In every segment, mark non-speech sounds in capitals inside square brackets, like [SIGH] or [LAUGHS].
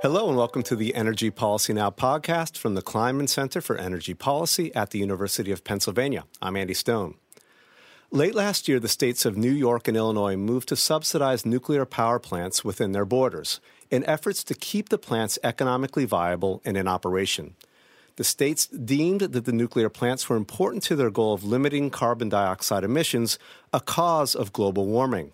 Hello, and welcome to the Energy Policy Now podcast from the Kleinman Center for Energy Policy at the University of Pennsylvania. I'm Andy Stone. Late last year, the states of New York and Illinois moved to subsidize nuclear power plants within their borders in efforts to keep the plants economically viable and in operation. The states deemed that the nuclear plants were important to their goal of limiting carbon dioxide emissions, a cause of global warming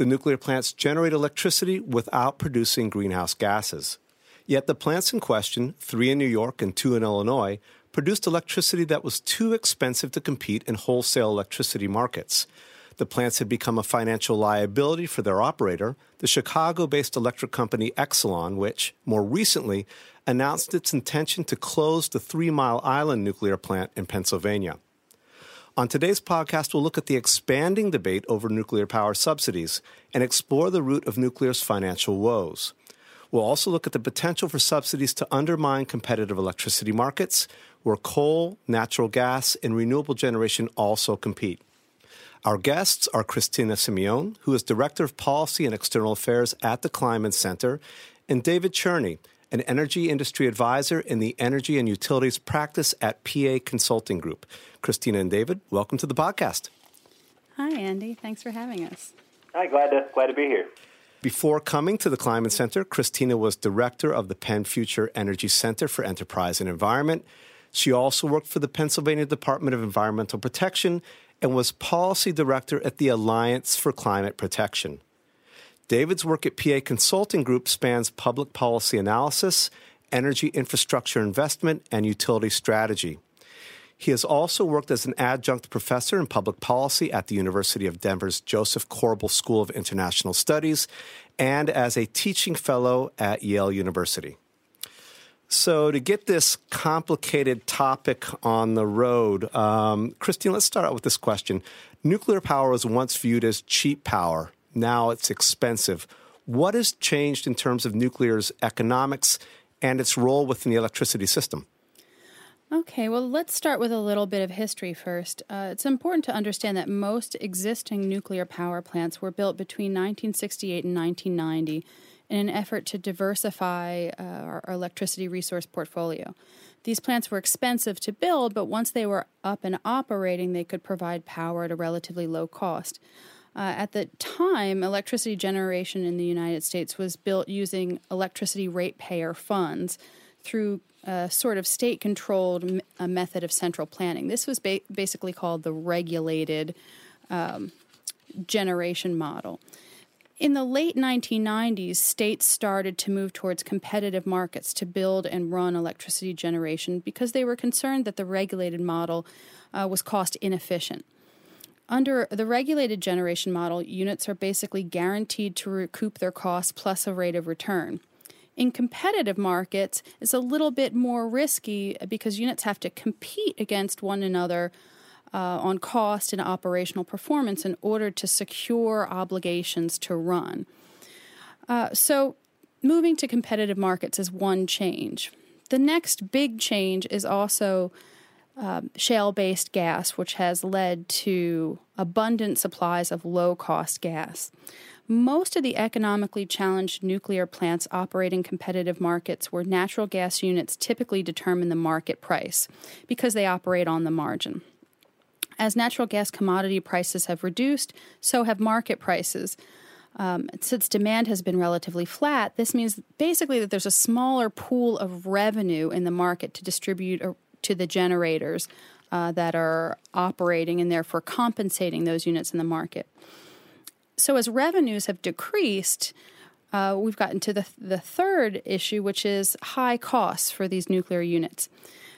the nuclear plants generate electricity without producing greenhouse gases. Yet the plants in question, three in New York and two in Illinois, produced electricity that was too expensive to compete in wholesale electricity markets. The plants had become a financial liability for their operator, the Chicago based electric company Exelon, which, more recently, announced its intention to close the Three Mile Island nuclear plant in Pennsylvania. On today's podcast, we'll look at the expanding debate over nuclear power subsidies and explore the root of nuclear's financial woes. We'll also look at the potential for subsidies to undermine competitive electricity markets where coal, natural gas, and renewable generation also compete. Our guests are Christina Simeone, who is Director of Policy and External Affairs at the Kleinman Center, and David Cherney, an energy industry advisor in the energy and utilities practice at PA Consulting Group. Christina and David, welcome to the podcast. Hi, Andy. Thanks for having us. Hi, glad to glad to be here. Before coming to the Kleinman Center, Christina was director of the Penn Future Energy Center for Enterprise and Environment. She also worked for the Pennsylvania Department of Environmental Protection and was policy director at the Alliance for Climate Protection. David's work at PA Consulting Group spans public policy analysis, energy infrastructure investment, and utility strategy. He has also worked as an adjunct professor in public policy at the University of Denver's Josef Korbel School of International Studies and as a teaching fellow at Yale University. So, to get this complicated topic on the road, um, Christine, let's start out with this question. Nuclear power was once viewed as cheap power now it's expensive. What has changed in terms of nuclear's economics and its role within the electricity system? Okay, well, let's start with a little bit of history first. Uh, it's important to understand that most existing nuclear power plants were built between 1968 and 1990 in an effort to diversify uh, our, our electricity resource portfolio. These plants were expensive to build, but once they were up and operating, they could provide power at a relatively low cost. Uh, at the time, electricity generation in the United States was built using electricity ratepayer funds through a sort of state controlled method of central planning. This was ba- basically called the regulated um, generation model. In the late 1990s, states started to move towards competitive markets to build and run electricity generation because they were concerned that the regulated model uh, was cost inefficient. Under the regulated generation model, units are basically guaranteed to recoup their costs plus a rate of return. In competitive markets, it's a little bit more risky because units have to compete against one another uh, on cost and operational performance in order to secure obligations to run. Uh, so, moving to competitive markets is one change. The next big change is also um, shale based gas, which has led to abundant supplies of low cost gas. Most of the economically challenged nuclear plants operate in competitive markets where natural gas units typically determine the market price because they operate on the margin. As natural gas commodity prices have reduced, so have market prices. Um, since demand has been relatively flat, this means basically that there's a smaller pool of revenue in the market to distribute to the generators uh, that are operating and therefore compensating those units in the market. So, as revenues have decreased, uh, we've gotten to the, the third issue, which is high costs for these nuclear units.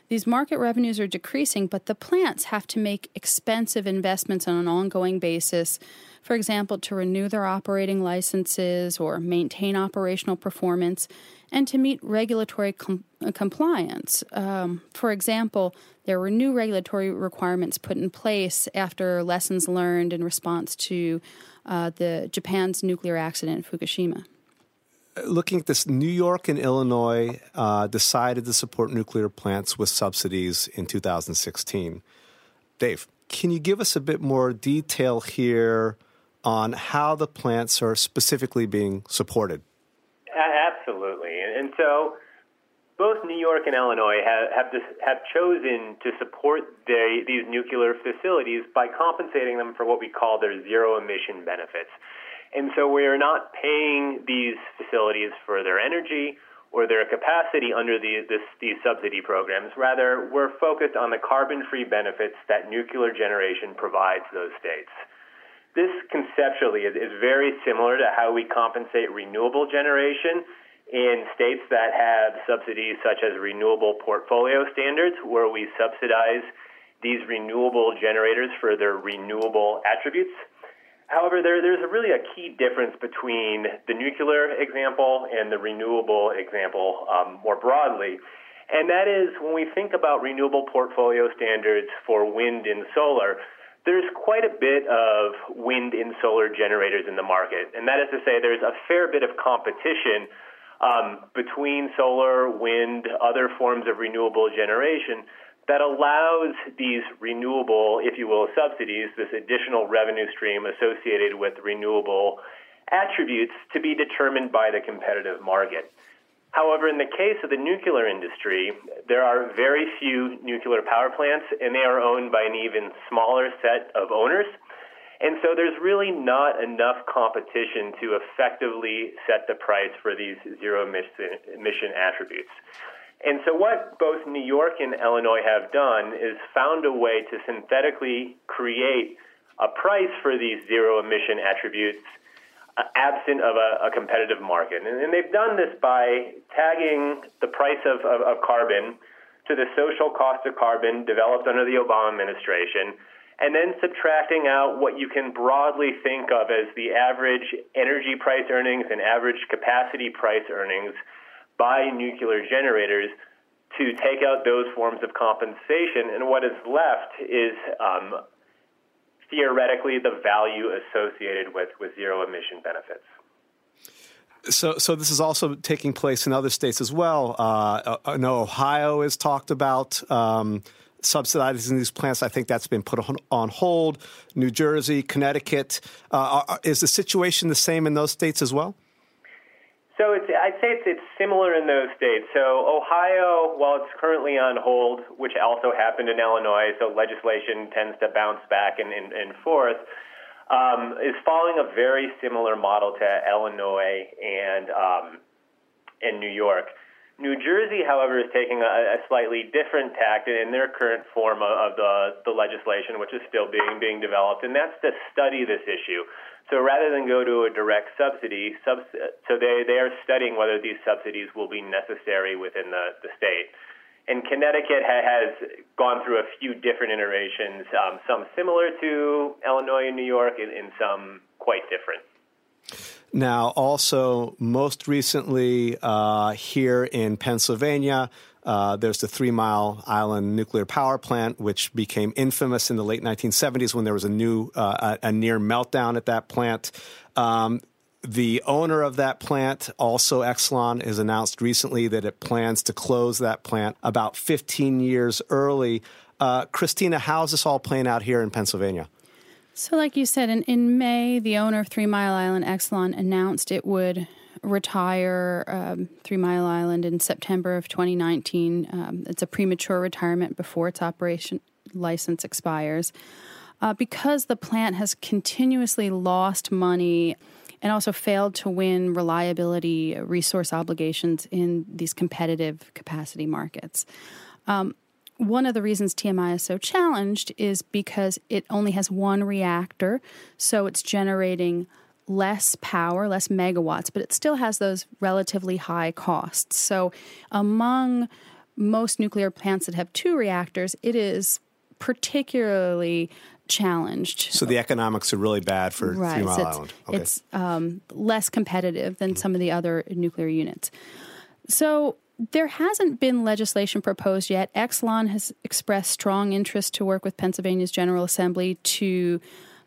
These market revenues are decreasing, but the plants have to make expensive investments on an ongoing basis for example, to renew their operating licenses or maintain operational performance, and to meet regulatory com- uh, compliance. Um, for example, there were new regulatory requirements put in place after lessons learned in response to uh, the Japan's nuclear accident in Fukushima. Looking at this, New York and Illinois uh, decided to support nuclear plants with subsidies in 2016. Dave, can you give us a bit more detail here on how the plants are specifically being supported. Absolutely. And so both New York and Illinois have have, this, have chosen to support their, these nuclear facilities by compensating them for what we call their zero emission benefits. And so we are not paying these facilities for their energy or their capacity under the, this, these subsidy programs. Rather, we're focused on the carbon free benefits that nuclear generation provides those states. This conceptually is, is very similar to how we compensate renewable generation in states that have subsidies such as renewable portfolio standards, where we subsidize these renewable generators for their renewable attributes. However, there, there's a really a key difference between the nuclear example and the renewable example um, more broadly. And that is when we think about renewable portfolio standards for wind and solar, there's quite a bit of wind and solar generators in the market. And that is to say, there's a fair bit of competition um, between solar, wind, other forms of renewable generation that allows these renewable, if you will, subsidies, this additional revenue stream associated with renewable attributes to be determined by the competitive market. However, in the case of the nuclear industry, there are very few nuclear power plants, and they are owned by an even smaller set of owners. And so there's really not enough competition to effectively set the price for these zero emission attributes. And so what both New York and Illinois have done is found a way to synthetically create a price for these zero emission attributes uh, absent of a, a competitive market. And, and, they've done this by tagging the price of, of, of carbon to the social cost of carbon developed under the Obama administration and then subtracting out what you can broadly think of as the average energy price earnings and average capacity price earnings by nuclear generators to take out those forms of compensation. And what is left is um, theoretically the value associated with, with zero emission benefits. So, so this is also taking place in other states as well. Uh, I know Ohio is talked about. Um, subsidizing these plants. I think that's been put on hold. New Jersey, Connecticut. Uh, is the situation the same in those states as well? So I'd say it's, it's, similar in those states. So Ohio, while it's currently on hold, which also happened in Illinois, so legislation tends to bounce back and, and, and forth, um, is following a very similar model to Illinois and um, and New York. New Jersey, however, is taking a, a slightly different tact in their current form of, of the, the legislation, which is still being being developed, and that's to study this issue. So rather than go to a direct subsidy, subs- so they, they are studying whether these subsidies will be necessary within the, the state. And Connecticut ha- has gone through a few different iterations, um, some similar to Illinois and New York, and, and some quite different. Now, also, most recently uh, here in Pennsylvania, uh, there's the Three Mile Island nuclear power plant, which became infamous in the late 1970s when there was a new, uh, a, a, near meltdown at that plant. Um, the owner of that plant, also Exelon, has announced recently that it plans to close that plant about 15 years early. Uh, Christina, how's this all playing out here in Pennsylvania? So, like you said, in, in May, the owner of Three Mile Island, Exelon, announced it would retire um, Three Mile Island in September of 2019. Um, it's a premature retirement before its operation license expires. Uh, because the plant has continuously lost money and also failed to win reliability resource obligations in these competitive capacity markets. Um, one of the reasons TMI is so challenged is because it only has one reactor, so it's generating less power, less megawatts, but it still has those relatively high costs. So, among most nuclear plants that have two reactors, it is particularly challenged. So the economics are really bad for right. Three Mile it's, Island. Okay. It's um, less competitive than some of the other nuclear units. So there hasn't been legislation proposed yet. Exelon has expressed strong interest to work with Pennsylvania's General Assembly to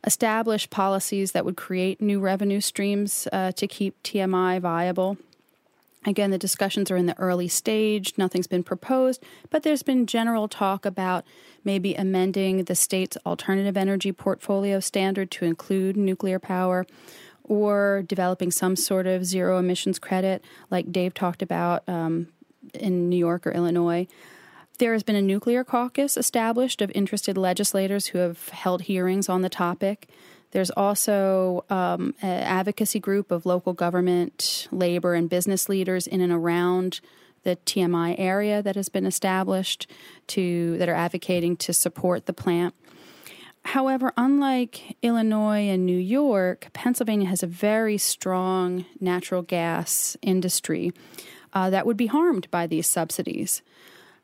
establish policies that would create new revenue streams uh, to keep TMI viable. Again, the discussions are in the early stage, nothing's been proposed, but there's been general talk about maybe amending the state's alternative energy portfolio standard to include nuclear power or developing some sort of zero emissions credit, like Dave talked about um, in New York or Illinois. There has been a nuclear caucus established of interested legislators who have held hearings on the topic. There's also um, an advocacy group of local government, labor, and business leaders in and around the TMI area that has been established to that are advocating to support the plant. However, unlike Illinois and New York, Pennsylvania has a very strong natural gas industry uh, that would be harmed by these subsidies.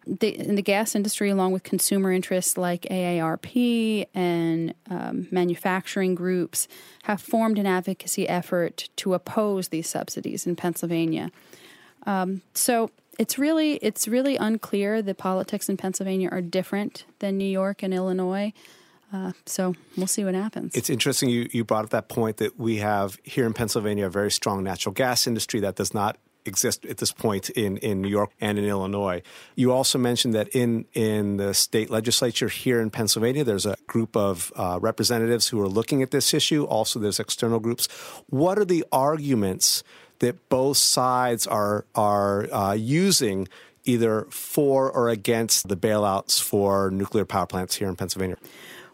The, in the gas industry, along with consumer interests like AARP and um, manufacturing groups, have formed an advocacy effort to oppose these subsidies in Pennsylvania. Um, so it's really it's really unclear. The politics in Pennsylvania are different than New York and Illinois. Uh, so we'll see what happens. It's interesting you, you brought up that point that we have here in Pennsylvania a very strong natural gas industry that does not exist at this point in, in New York and in Illinois. You also mentioned that in, in the state legislature here in Pennsylvania, there's a group of uh, representatives who are looking at this issue. Also, there's external groups. What are the arguments that both sides are, are uh, using either for or against the bailouts for nuclear power plants here in Pennsylvania?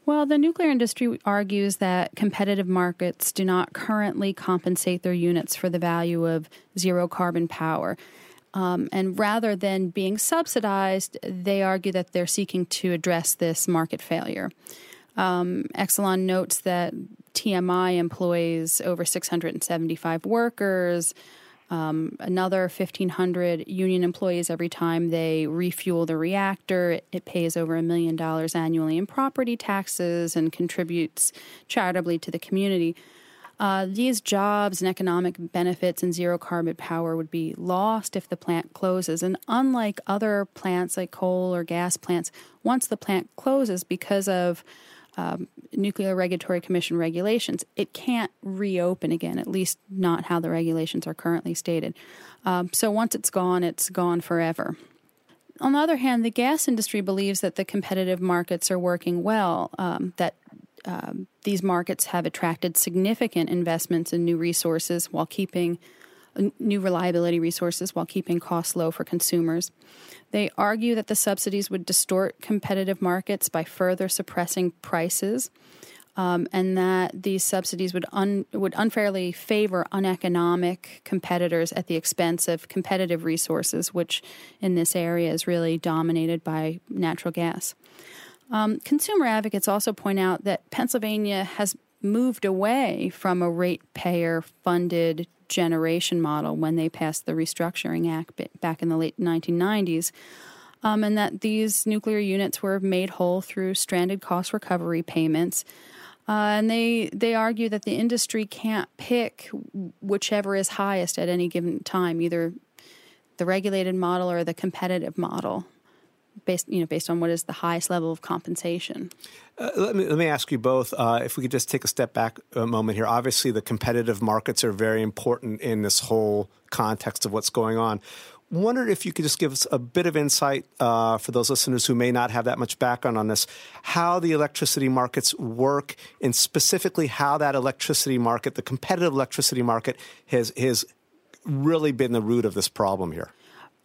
Well, the nuclear industry argues that competitive markets do not currently compensate their units for the value of zero carbon power. Um, and rather than being subsidized, they argue that they're seeking to address this market failure. Um, Exelon notes that TMI employs over 675 workers um, another 1,500 union employees every time they refuel the reactor. It, pays over a million dollars annually in property taxes and contributes charitably to the community. Uh, these jobs and economic benefits and zero carbon power would be lost if the plant closes. And unlike other plants like coal or gas plants, once the plant closes because of um, Nuclear Regulatory Commission regulations, it can't reopen again, at least not how the regulations are currently stated. Um, so once it's gone, it's gone forever. On the other hand, the gas industry believes that the competitive markets are working well, um, that um, these markets have attracted significant investments in new resources while keeping new reliability resources while keeping costs low for consumers. They argue that the subsidies would distort competitive markets by further suppressing prices. Um, and that these subsidies would un, would unfairly favor uneconomic competitors at the expense of competitive resources, which in this area is really dominated by natural gas. Um, consumer advocates also point out that Pennsylvania has moved away from a ratepayer funded generation model when they passed the Restructuring Act back in the late 1990s. Um, and that these nuclear units were made whole through stranded cost recovery payments. Uh, and they they argue that the industry can't pick whichever is highest at any given time, either the regulated model or the competitive model based you know based on what is the highest level of compensation. Uh, let me let me ask you both uh, if we could just take a step back a moment here. Obviously, the competitive markets are very important in this whole context of what's going on. Wondered if you could just give us a bit of insight uh, for those listeners who may not have that much background on this, how the electricity markets work, and specifically how that electricity market, the competitive electricity market, has has really been the root of this problem here,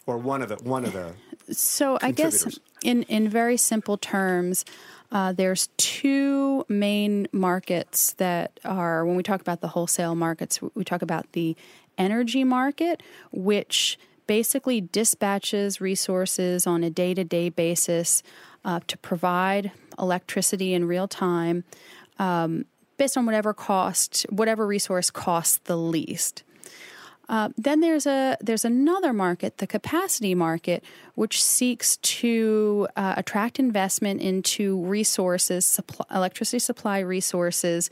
or one of the one of the so I guess in in very simple terms, uh, there's two main markets that are when we talk about the wholesale markets, we talk about the energy market, which basically dispatches resources on a day to day basis uh, to provide electricity in real time. Um, based on whatever cost, whatever resource costs the least. Uh, then there's a there's another market, the capacity market, which seeks to uh, attract investment into resources, supply, electricity supply resources,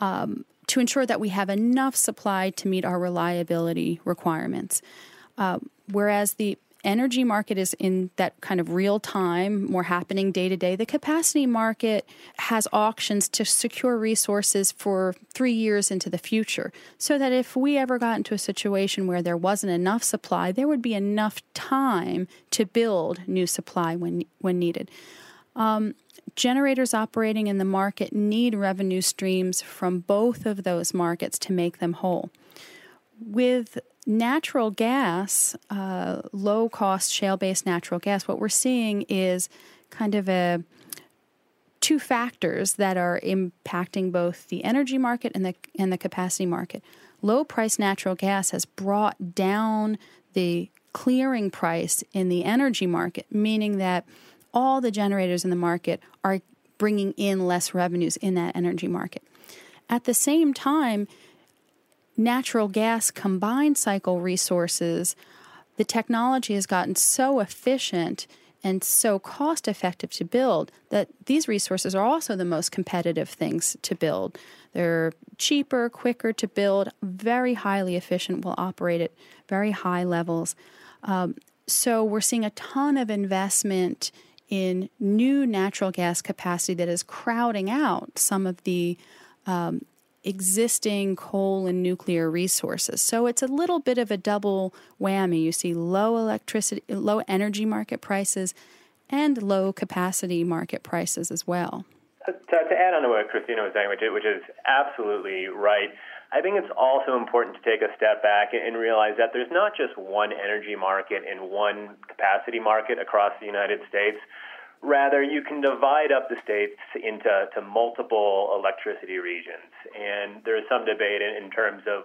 um, to ensure that we have enough supply to meet our reliability requirements. Uh, whereas the energy market is in that kind of real time, more happening day to day. The capacity market has auctions to secure resources for three years into the future, so that if we ever got into a situation where there wasn't enough supply, there would be enough time to build new supply when when needed. Um, generators operating in the market need revenue streams from both of those markets to make them whole. With natural gas, uh, low cost shale based natural gas, what we're seeing is kind of a two factors that are impacting both the energy market and the and the capacity market. Low price natural gas has brought down the clearing price in the energy market, meaning that all the generators in the market are bringing in less revenues in that energy market. At the same time, natural gas combined cycle resources, the technology has gotten so efficient and so cost effective to build that these resources are also the most competitive things to build. They're cheaper, quicker to build, very highly efficient, will operate at very high levels. Um, so we're seeing a ton of investment in new natural gas capacity that is crowding out some of the um, existing coal and nuclear resources. So it's a little bit of a double whammy. You see low electricity, low energy market prices, and low capacity market prices as well. Uh, to, to add on to what Christina was saying, which which is absolutely right, I think it's also important to take a step back and realize that there's not just one energy market and one capacity market across the United States. Rather, you can divide up the states into to multiple electricity regions. And there's some debate in, in terms of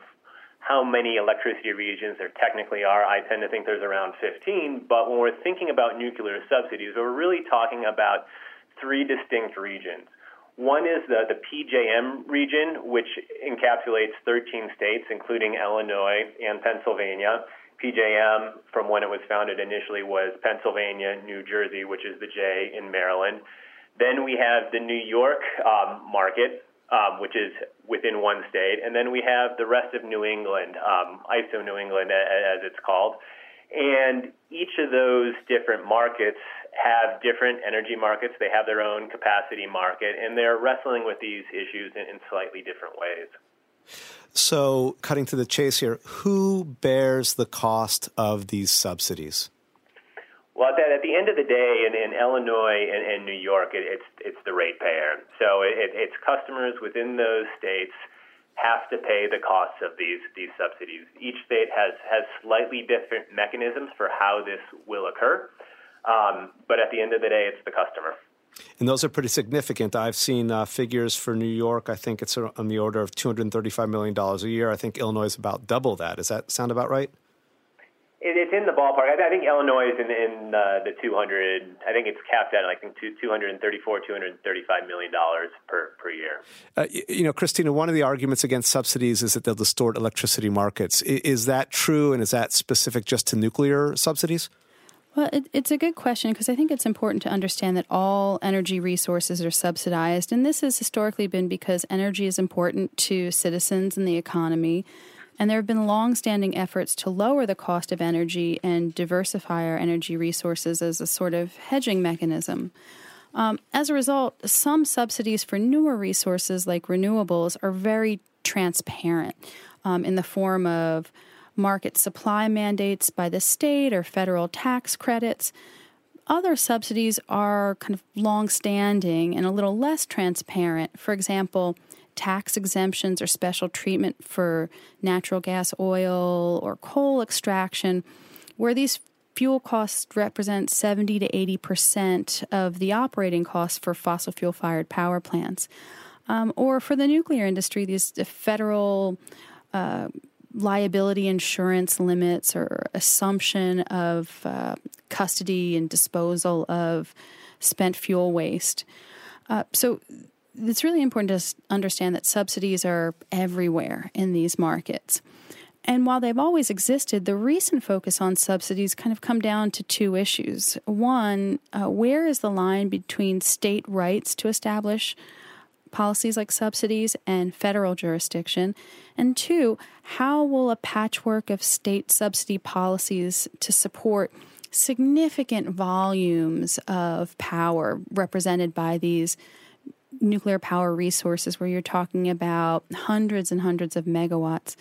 how many electricity regions there technically are. I tend to think there's around 15. But when we're thinking about nuclear subsidies, we're really talking about three distinct regions. One is the, the PJM region, which encapsulates 13 states, including Illinois and Pennsylvania. PJM, from when it was founded initially, was Pennsylvania, New Jersey, which is the J in Maryland. Then we have the New York um, market, um, which is within one state. And then we have the rest of New England, um, ISO New England, as it's called. And each of those different markets have different energy markets. They have their own capacity market, and they're wrestling with these issues in, in slightly different ways. So, cutting to the chase here, who bears the cost of these subsidies? Well, at, the end of the day, in, in Illinois and, and, New York, it, it's it's the ratepayer. So it, it's customers within those states have to pay the costs of these these subsidies. Each state has has slightly different mechanisms for how this will occur, um, but at the end of the day, it's the customer. And those are pretty significant. I've seen uh, figures for New York. I think it's on the order of $235 million a year. I think Illinois is about double that. Does that sound about right? it's in the ballpark. I, think Illinois is in, in uh, the 200. I think it's capped at like 234, 235 million dollars per per year. Uh, you know, Christina, one of the arguments against subsidies is that they'll distort electricity markets. Is that true, and is that specific just to nuclear subsidies? Well, it, it's a good question because I think it's important to understand that all energy resources are subsidized. And this has historically been because energy is important to citizens and the economy. And there have been long-standing efforts to lower the cost of energy and diversify our energy resources as a sort of hedging mechanism. Um, as a result, some subsidies for newer resources like renewables are very transparent um, in the form of market supply mandates by the state or federal tax credits. Other subsidies are kind of long standing and a little less transparent. For example, tax exemptions or special treatment for natural gas, oil, or coal extraction, where these fuel costs represent 70 to 80 percent of the operating costs for fossil fuel fired power plants. Um, or for the nuclear industry, these federal uh, liability insurance limits or assumption of uh, custody and disposal of spent fuel waste. Uh, so it's really important to understand that subsidies are everywhere in these markets. And while they've always existed, the recent focus on subsidies kind of come down to two issues. One, uh, where is the line between state rights to establish policies like subsidies and federal jurisdiction? And two, how will a patchwork of state subsidy policies to support significant volumes of power represented by these nuclear power resources where you're talking about hundreds and hundreds of megawatts,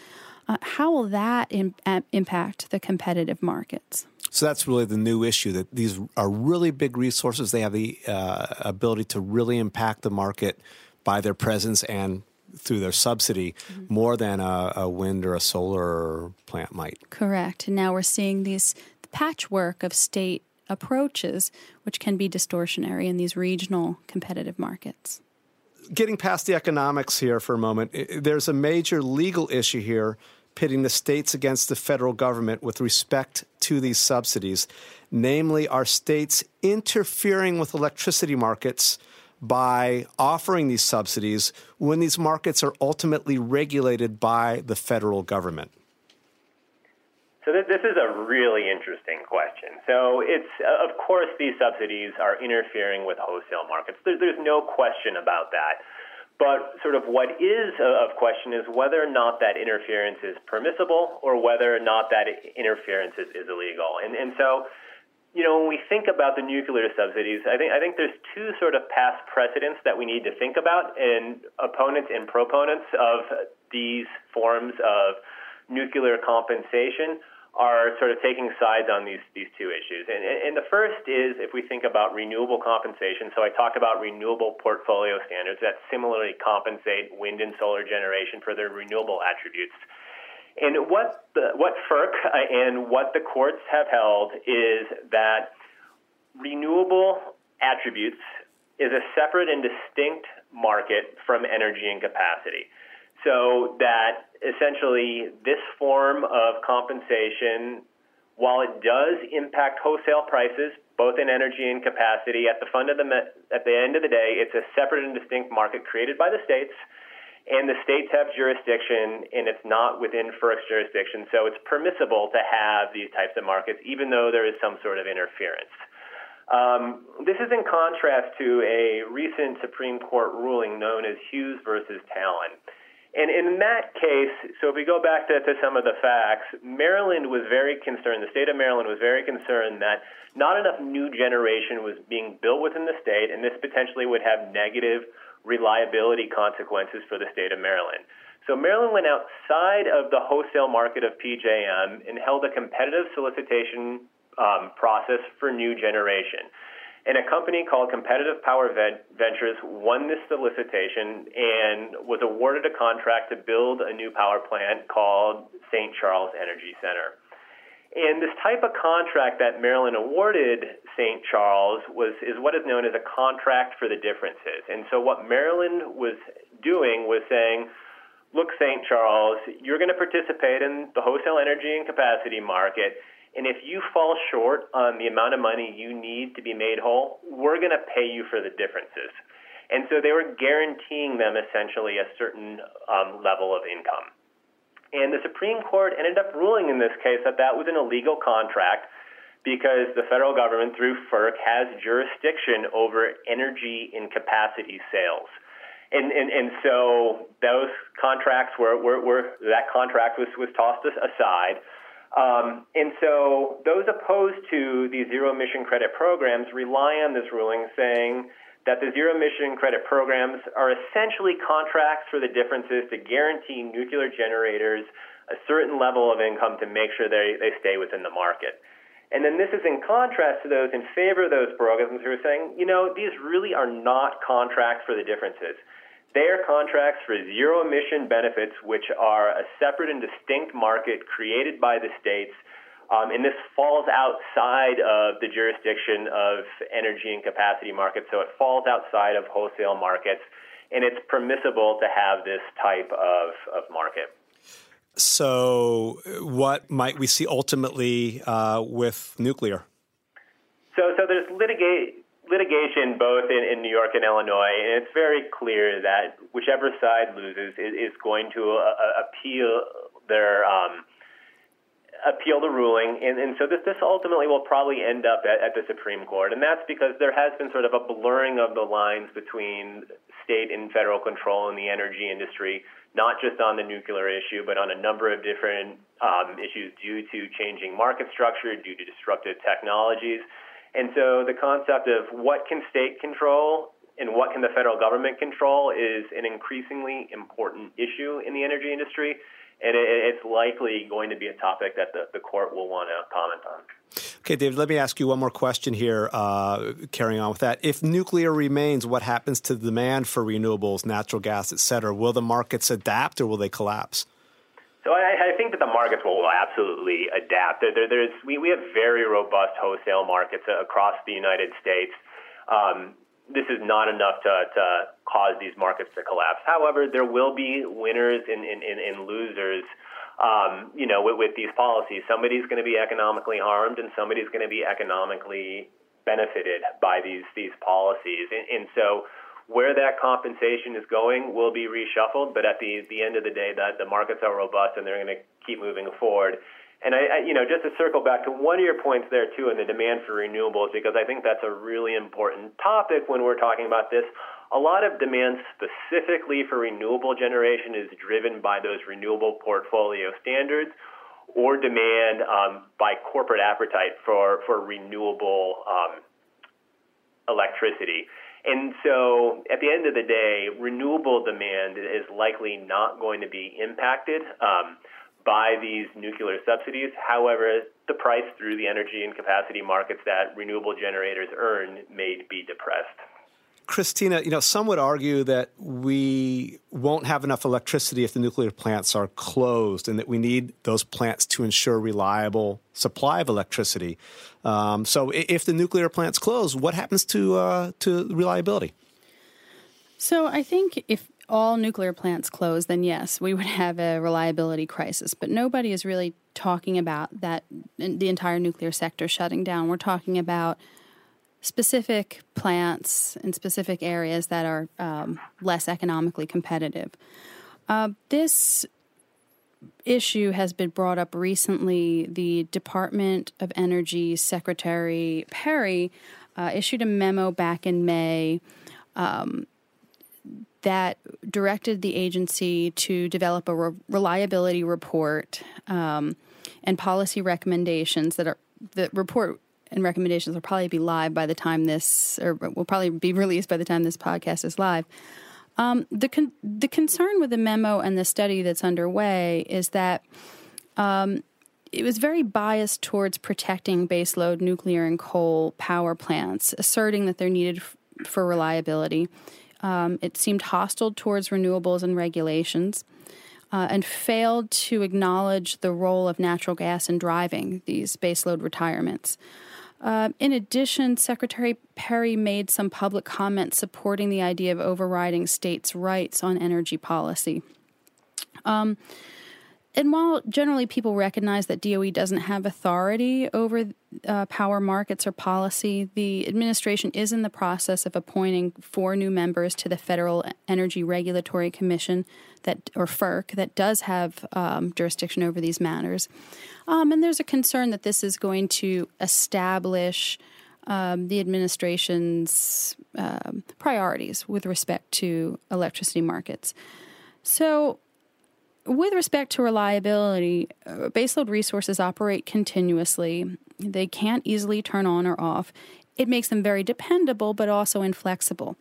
uh, how will that Im- impact the competitive markets? So that's really the new issue that these are really big resources. They have the uh, ability to really impact the market by their presence and through their subsidy mm-hmm. more than a, a, wind or a solar plant might. Correct. And now we're seeing these patchwork of state approaches, which can be distortionary in these regional competitive markets. Getting past the economics here for a moment, there's a major legal issue here pitting the states against the federal government with respect to these subsidies. Namely, are states interfering with electricity markets by offering these subsidies when these markets are ultimately regulated by the federal government? So this is a really interesting question. So it's uh, of course these subsidies are interfering with wholesale markets. There's no question about that. But sort of what is uh, of question is whether or not that interference is permissible or whether or not that interference is, is illegal. And and so you know, when we think about the nuclear subsidies, I think I think there's two sort of past precedents that we need to think about, and opponents and proponents of these forms of nuclear compensation are sort of taking sides on these these two issues. And, and the first is if we think about renewable compensation. So I talk about renewable portfolio standards that similarly compensate wind and solar generation for their renewable attributes. And what the, what FERC uh, and what the courts have held is that renewable attributes is a separate and distinct market from energy and capacity. So that essentially this form of compensation, while it does impact wholesale prices, both in energy and capacity, at the fund of the at the end of the day, it's a separate and distinct market created by the states, and the states have jurisdiction, and it's not within FERC's jurisdiction, so it's permissible to have these types of markets, even though there is some sort of interference. Um, this is in contrast to a recent Supreme Court ruling known as Hughes versus Talen. And in that case, so if we go back to, to, some of the facts, Maryland was very concerned, the state of Maryland was very concerned that not enough new generation was being built within the state, and this potentially would have negative reliability consequences for the state of Maryland. So Maryland went outside of the wholesale market of PJM and held a competitive solicitation um, process for new generation. And a company called Competitive Power Ventures won this solicitation and was awarded a contract to build a new power plant called St. Charles Energy Center. And this type of contract that Maryland awarded St. Charles was is what is known as a contract for the differences. And so what Maryland was doing was saying, look, St. Charles, you're going to participate in the wholesale energy and capacity market and if you fall short on the amount of money you need to be made whole, we're going to pay you for the differences. And so they were guaranteeing them essentially a certain um, level of income. And the Supreme Court ended up ruling in this case that that was an illegal contract because the federal government, through FERC, has jurisdiction over energy and capacity sales. And, and, and so those contracts were, were, were that contract was, was tossed aside. Um, and so those opposed to the zero emission credit programs rely on this ruling saying that the zero emission credit programs are essentially contracts for the differences to guarantee nuclear generators a certain level of income to make sure they, they stay within the market. And then this is in contrast to those in favor of those programs who are saying, you know, these really are not contracts for the differences. They are contracts for zero emission benefits, which are a separate and distinct market created by the states. Um, and this falls outside of the jurisdiction of energy and capacity markets, so it falls outside of wholesale markets, and it's permissible to have this type of, of market. So, what might we see ultimately uh, with nuclear? So, so there's litigate litigation both in, in New York and Illinois, and it's very clear that whichever side loses is, is going to uh, uh, appeal their um, appeal the ruling, and, and so this, this ultimately will probably end up at, at the Supreme Court, and that's because there has been sort of a blurring of the lines between state and federal control in the energy industry, not just on the nuclear issue, but on a number of different um, issues due to changing market structure, due to disruptive technologies. And so the concept of what can state control and what can the federal government control is an increasingly important issue in the energy industry. And it's likely going to be a topic that the, the court will want to comment on. Okay, David, let me ask you one more question here, uh, carrying on with that. If nuclear remains, what happens to the demand for renewables, natural gas, et cetera? Will the markets adapt or will they collapse? So I, I think that the markets will absolutely adapt. There, there, there's, we, we have very robust wholesale markets across the United States. Um, this is not enough to, to cause these markets to collapse. However, there will be winners and, and, and losers um, you know, with, with these policies. Somebody's going to be economically harmed, and somebody's going to be economically benefited by these these policies. And, and so, where that compensation is going will be reshuffled. But at the the end of the day, that the markets are robust, and they're going to keep moving forward. And I, I, you know, just to circle back to one of your points there too, and the demand for renewables, because I think that's a really important topic when we're talking about this a lot of demand specifically for renewable generation is driven by those renewable portfolio standards or demand um, by corporate appetite for, for renewable um, electricity. And so at the end of the day, renewable demand is likely not going to be impacted um, by these nuclear subsidies. However, the price through the energy and capacity markets that renewable generators earn may be depressed. Christina, you know, some would argue that we won't have enough electricity if the nuclear plants are closed, and that we need those plants to ensure reliable supply of electricity. Um, so, if the nuclear plants close, what happens to uh, to reliability? So, I think if all nuclear plants close, then yes, we would have a reliability crisis. But nobody is really talking about that the entire nuclear sector shutting down. We're talking about specific plants in specific areas that are um, less economically competitive. Uh, this issue has been brought up recently. The Department of Energy Secretary Perry uh, issued a memo back in May um, that directed the agency to develop a re- reliability report um, and policy recommendations that are the report and recommendations will probably be live by the time this, or will probably be [LAUGHS] released by the time this podcast is live. Um, the con- the concern with the memo and the study that's underway is that um, it was very biased towards protecting baseload nuclear and coal power plants, asserting that they're needed f- for reliability. Um, it seemed hostile towards renewables and regulations. Uh, and failed to acknowledge the role of natural gas in driving these baseload retirements. Uh, in addition, Secretary Perry made some public comments supporting the idea of overriding states' rights on energy policy. Um, and while generally people recognize that DOE doesn't have authority over uh, power markets or policy, the administration is in the process of appointing four new members to the Federal Energy Regulatory Commission, that or FERC, that does have um, jurisdiction over these matters. Um, and there's a concern that this is going to establish. Um, the administration's um, priorities with respect to electricity markets. So, with respect to reliability, uh, baseload resources operate continuously. They can't easily turn on or off. It makes them very dependable, but also inflexible.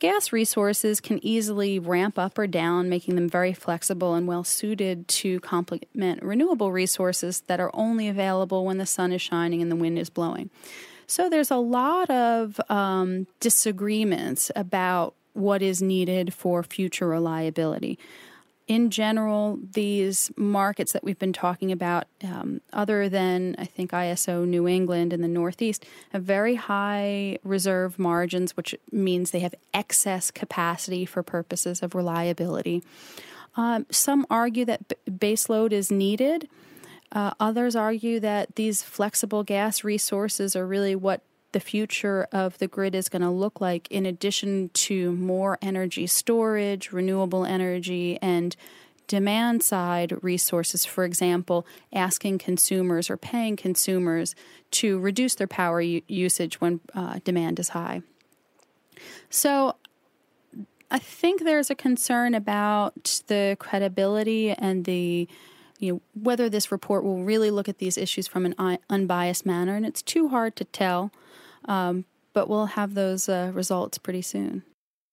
Gas resources can easily ramp up or down, making them very flexible and well suited to complement renewable resources that are only available when the sun is shining and the wind is blowing. So there's a lot of um, disagreements about what is needed for future reliability in general, these markets that we've been talking about, um, other than I think ISO New England in the Northeast, have very high reserve margins, which means they have excess capacity for purposes of reliability. Um, some argue that b- baseload is needed. Uh, others argue that these flexible gas resources are really what the future of the grid is going to look like, in addition to more energy storage, renewable energy, and demand side resources, for example, asking consumers or paying consumers to reduce their power u- usage when uh, demand is high. So, I think there's a concern about the credibility and the you know whether this report will really look at these issues from an unbiased manner, and it's too hard to tell. Um, but we'll have those uh, results pretty soon.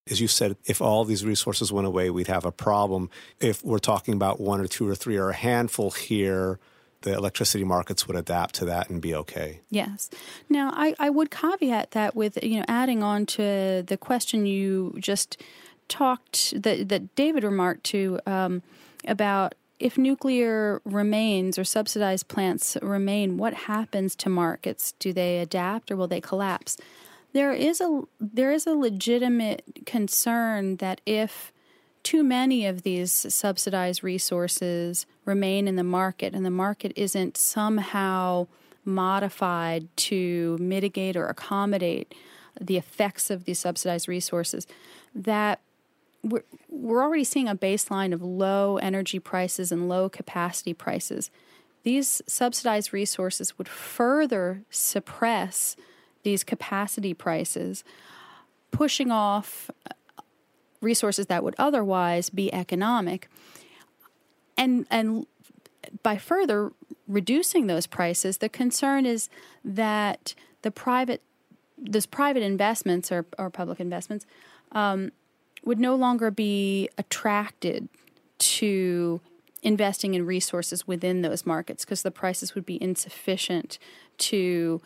As you said, if all these resources went away, we'd have a problem. If we're talking about one or two or three or a handful here, the electricity markets would adapt to that and be okay. Yes. Now, I, I would caveat that with you know adding on to the question you just talked that that David remarked to um, about if nuclear remains or subsidized plants remain, what happens to markets? Do they adapt or will they collapse? There is a there is a legitimate concern that if too many of these subsidized resources remain in the market and the market isn't somehow modified to mitigate or accommodate the effects of these subsidized resources that we're, we're already seeing a baseline of low energy prices and low capacity prices. These subsidized resources would further suppress these capacity prices, pushing off resources that would otherwise be economic. And, and by further reducing those prices, the concern is that the private, those private investments or, or public investments um, would no longer be attracted to investing in resources within those markets because the prices would be insufficient to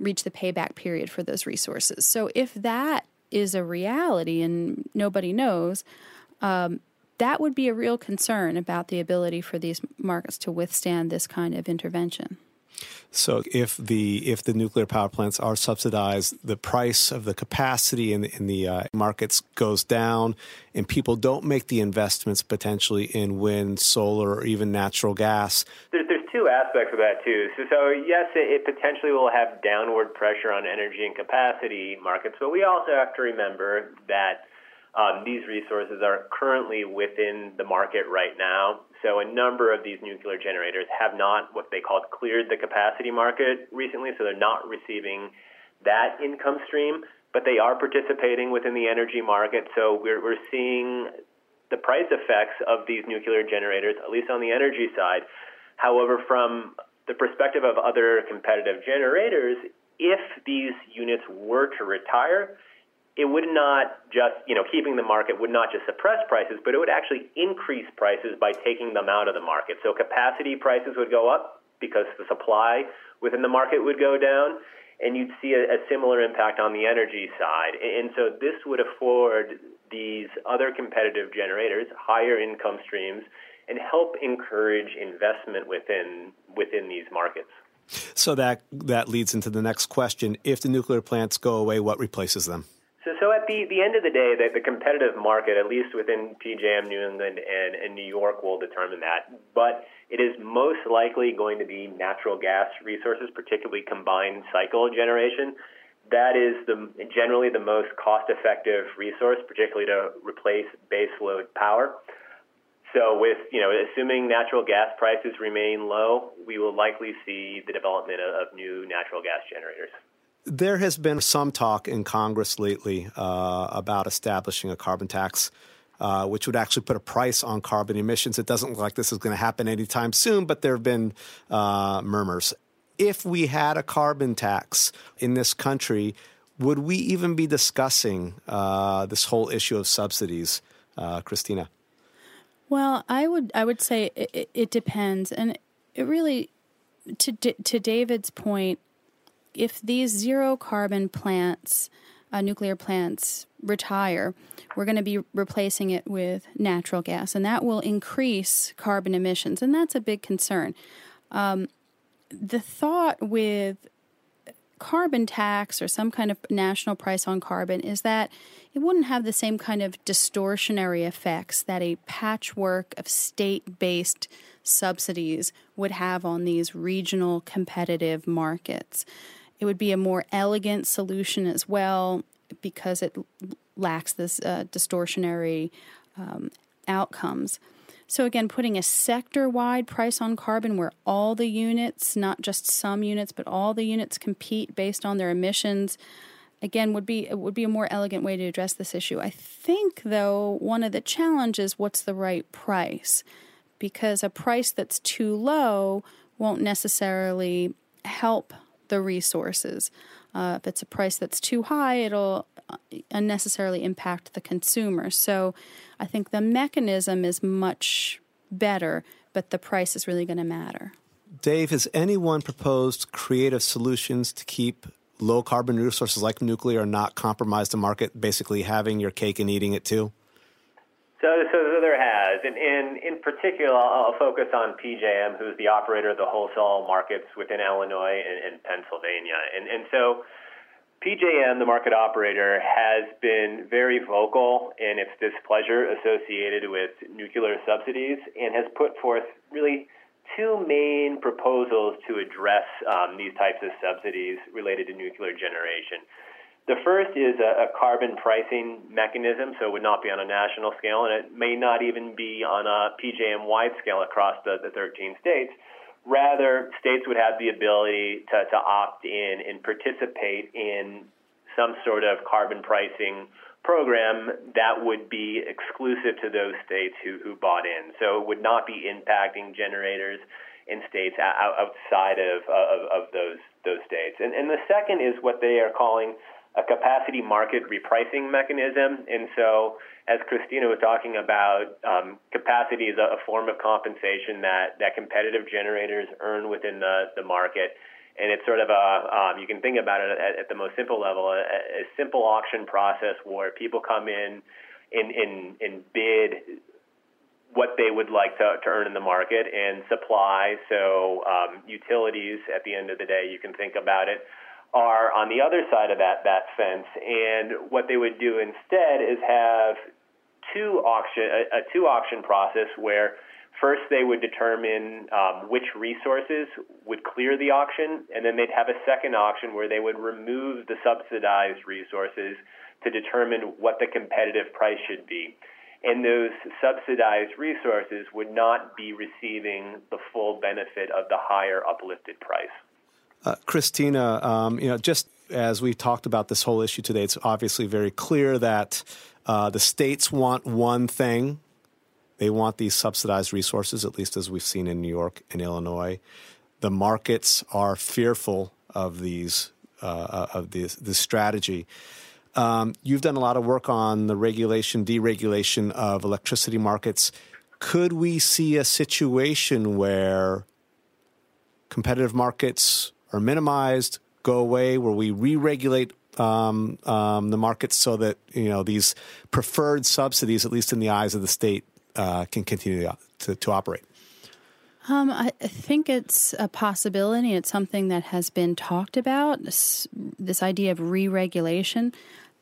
reach the payback period for those resources. So if that is a reality and nobody knows, um, that would be a real concern about the ability for these markets to withstand this kind of intervention. So if the if the nuclear power plants are subsidized, the price of the capacity in the, in the uh, markets goes down, and people don't make the investments potentially in wind, solar, or even natural gas. There's, there's two aspects of that too. So, so yes, it, it potentially will have downward pressure on energy and capacity markets, but we also have to remember that um, these resources are currently within the market right now. So a number of these nuclear generators have not what they called cleared the capacity market recently, so they're not receiving that income stream, but they are participating within the energy market. So we're, we're seeing the price effects of these nuclear generators, at least on the energy side. However, from the perspective of other competitive generators, if these units were to retire, it would not just, you know, keeping the market would not just suppress prices, but it would actually increase prices by taking them out of the market. So capacity prices would go up because the supply within the market would go down, and you'd see a, a similar impact on the energy side. And so this would afford these other competitive generators higher income streams and help encourage investment within within these markets. So that that leads into the next question: If the nuclear plants go away, what replaces them? So, so at the, the end of the day, the, the competitive market, at least within PJM, New England, and, and New York, will determine that. But it is most likely going to be natural gas resources, particularly combined cycle generation. That is the, generally the most cost-effective resource, particularly to replace baseload power. So, with you know, assuming natural gas prices remain low, we will likely see the development of new natural gas generators. There has been some talk in Congress lately uh, about establishing a carbon tax, uh, which would actually put a price on carbon emissions. It doesn't look like this is going to happen anytime soon, but there have been uh, murmurs. If we had a carbon tax in this country, would we even be discussing uh, this whole issue of subsidies, uh, Christina? Well, I would I would say it, it depends, and it really to to David's point if these zero carbon plants, uh, nuclear plants, retire, we're going to be replacing it with natural gas, and that will increase carbon emissions, and that's a big concern. Um, the thought with carbon tax or some kind of national price on carbon is that it wouldn't have the same kind of distortionary effects that a patchwork of state based subsidies would have on these regional competitive markets. It would be a more elegant solution as well because it lacks this uh, distortionary um, outcomes. So, again, putting a sector wide price on carbon where all the units, not just some units, but all the units compete based on their emissions, again, would be, would be a more elegant way to address this issue. I think, though, one of the challenges what's the right price? Because a price that's too low won't necessarily help the resources. Uh, if it's a price that's too high, it'll uh, unnecessarily impact the consumer. So I think the mechanism is much better, but the price is really going to matter. Dave, has anyone proposed creative solutions to keep low carbon resources like nuclear not compromise the market, basically having your cake and eating it too? So, so there has, and, and in particular, I'll focus on PJM, who's the operator of the wholesale markets within Illinois and, and Pennsylvania. And, and so, PJM, the market operator, has been very vocal in its displeasure associated with nuclear subsidies and has put forth really two main proposals to address um, these types of subsidies related to nuclear generation. The first is a, a carbon pricing mechanism, so it would not be on a national scale, and it may not even be on a PJM wide scale across the, the 13 states. Rather, states would have the ability to, to opt in and participate in some sort of carbon pricing program that would be exclusive to those states who, who bought in. So it would not be impacting generators in states outside of, of, of those, those states. And, and the second is what they are calling a capacity market repricing mechanism. And so, as Christina was talking about, um, capacity is a, a, form of compensation that, that competitive generators earn within the, the market. And it's sort of a, um, you can think about it at, at the most simple level, a, a, simple auction process where people come in and, and, and bid what they would like to, to earn in the market and supply. So, um, utilities, at the end of the day, you can think about it are on the other side of that, that fence. And what they would do instead is have two auction, a, a two auction process where first they would determine um, which resources would clear the auction, and then they'd have a second auction where they would remove the subsidized resources to determine what the competitive price should be. And those subsidized resources would not be receiving the full benefit of the higher uplifted price. Uh, Christina, um, you know, just as we talked about this whole issue today, it's obviously very clear that uh, the states want one thing. They want these subsidized resources, at least as we've seen in New York and Illinois. The markets are fearful of these uh, of this, this strategy. Um, you've done a lot of work on the regulation, deregulation of electricity markets. Could we see a situation where competitive markets are minimized, go away, where we re-regulate um, um, the markets so that you know these preferred subsidies, at least in the eyes of the state, uh, can continue to, to operate. Um, I think it's a possibility. It's something that has been talked about. This, this idea of re-regulation.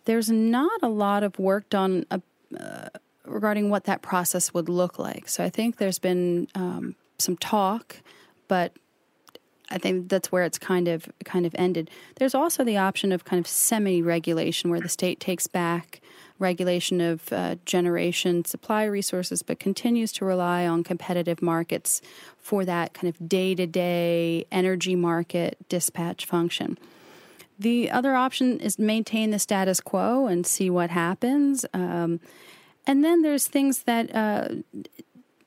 There's not a lot of work done uh, uh, regarding what that process would look like. So I think there's been um, some talk, but I think that's where it's kind of kind of ended. There's also the option of kind of semi-regulation, where the state takes back regulation of uh, generation supply resources, but continues to rely on competitive markets for that kind of day-to-day energy market dispatch function. The other option is maintain the status quo and see what happens. Um, and then there's things that uh,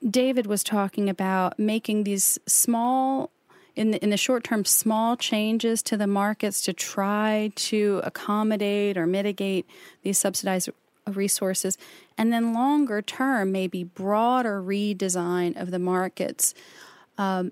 David was talking about, making these small in the, in the short term small changes to the markets to try to accommodate or mitigate these subsidized resources. And then longer term maybe broader redesign of the markets. Um,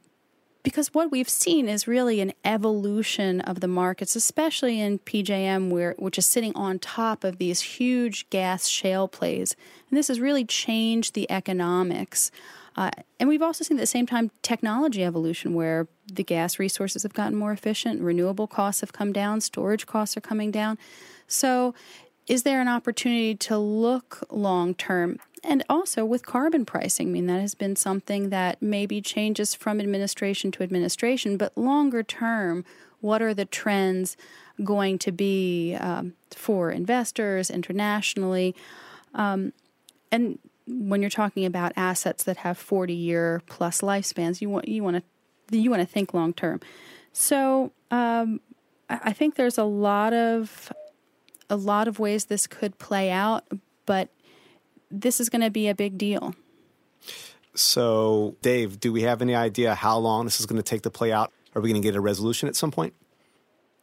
because what we've seen is really an evolution of the markets, especially in PJM, where which is sitting on top of these huge gas shale plays, and this has really changed the economics uh, and we've also seen at the same time technology evolution where the gas resources have gotten more efficient, renewable costs have come down, storage costs are coming down. So, is there an opportunity to look long term? And also with carbon pricing, I mean, that has been something that maybe changes from administration to administration, but longer term, what are the trends going to be um, for investors internationally? Um, and when you're talking about assets that have 40 year plus lifespans, you want you want to you want to think long term. So um, I think there's a lot of a lot of ways this could play out, but this is going to be a big deal. So, Dave, do we have any idea how long this is going to take to play out? Are we going to get a resolution at some point?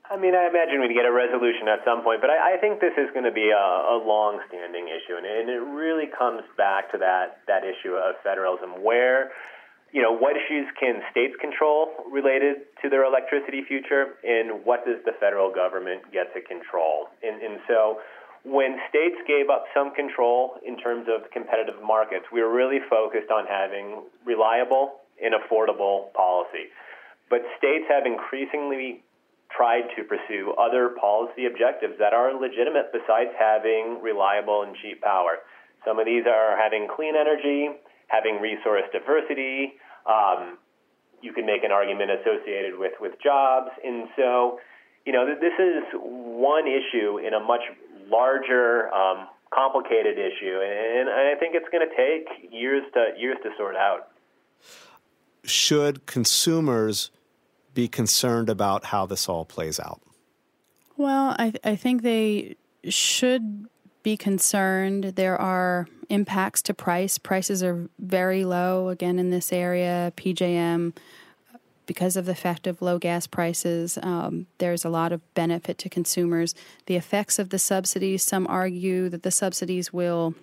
I mean, I imagine we'd get a resolution at some point, but I, I think this is going to be a, a long-standing issue, and, and it really comes back to that that issue of federalism, where you know, what issues can states control related to their electricity future, and what does the federal government get to control? And, and so, when states gave up some control in terms of competitive markets, we were really focused on having reliable and affordable policy. But states have increasingly tried to pursue other policy objectives that are legitimate besides having reliable and cheap power. Some of these are having clean energy, having resource diversity, um, you can make an argument associated with, with jobs. And so, you know, this is one issue in a much larger, um, complicated issue, and I think it's going to take years to years to sort out. Should consumers be concerned about how this all plays out? Well, I, I think they should be concerned. There are impacts to price. Prices are very low again in this area. PJM, because of the effect of low gas prices, um, there's a lot of benefit to consumers. The effects of the subsidies, some argue that the subsidies will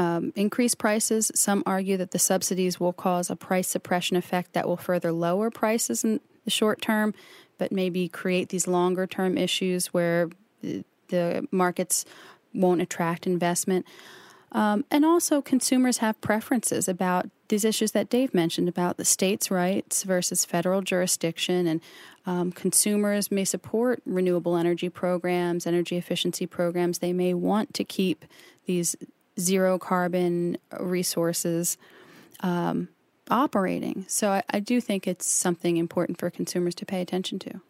um, increase prices. Some argue that the subsidies will cause a price suppression effect that will further lower prices in the short term, but maybe create these longer term issues where the markets won't attract investment. Um, and also, consumers have preferences about these issues that Dave mentioned about the states' rights versus federal jurisdiction. And um, consumers may support renewable energy programs, energy efficiency programs. They may want to keep these zero carbon resources um, operating. So, I, I do think it's something important for consumers to pay attention to.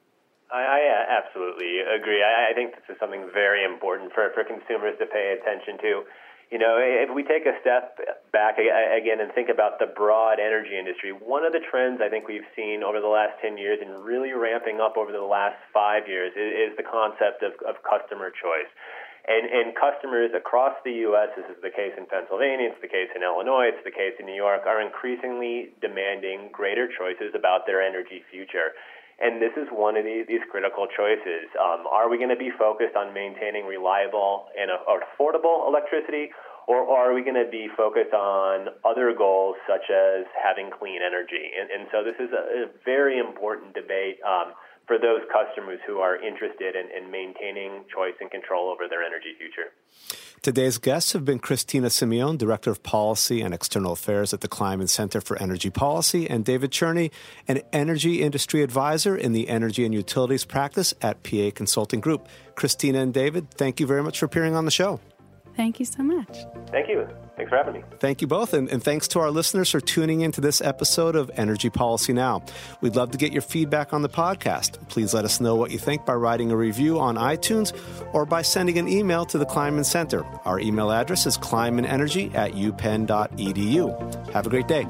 I, I absolutely agree. I, I think this is something very important for, for consumers to pay attention to. You know, if we take a step back again and think about the broad energy industry, one of the trends I think we've seen over the last 10 years and really ramping up over the last five years is, is the concept of, of customer choice. And, and customers across the U.S., this is the case in Pennsylvania, it's the case in Illinois, it's the case in New York, are increasingly demanding greater choices about their energy future. And this is one of these, these critical choices. Um, are we going to be focused on maintaining reliable and affordable electricity, or are we going to be focused on other goals such as having clean energy? And, and so this is a, a very important debate. Um, for those customers who are interested in, in, maintaining choice and control over their energy future. Today's guests have been Christina Simeone, Director of Policy and External Affairs at the Kleinman Center for Energy Policy, and David Cherney, an energy industry advisor in the energy and utilities practice at PA Consulting Group. Christina and David, thank you very much for appearing on the show. Thank you so much. Thank you. Thanks for having me. Thank you both. And, and, thanks to our listeners for tuning into this episode of Energy Policy Now. We'd love to get your feedback on the podcast. Please let us know what you think by writing a review on iTunes or by sending an email to the Kleinman Center. Our email address is kleinmanenergy at upenn.edu. Have a great day.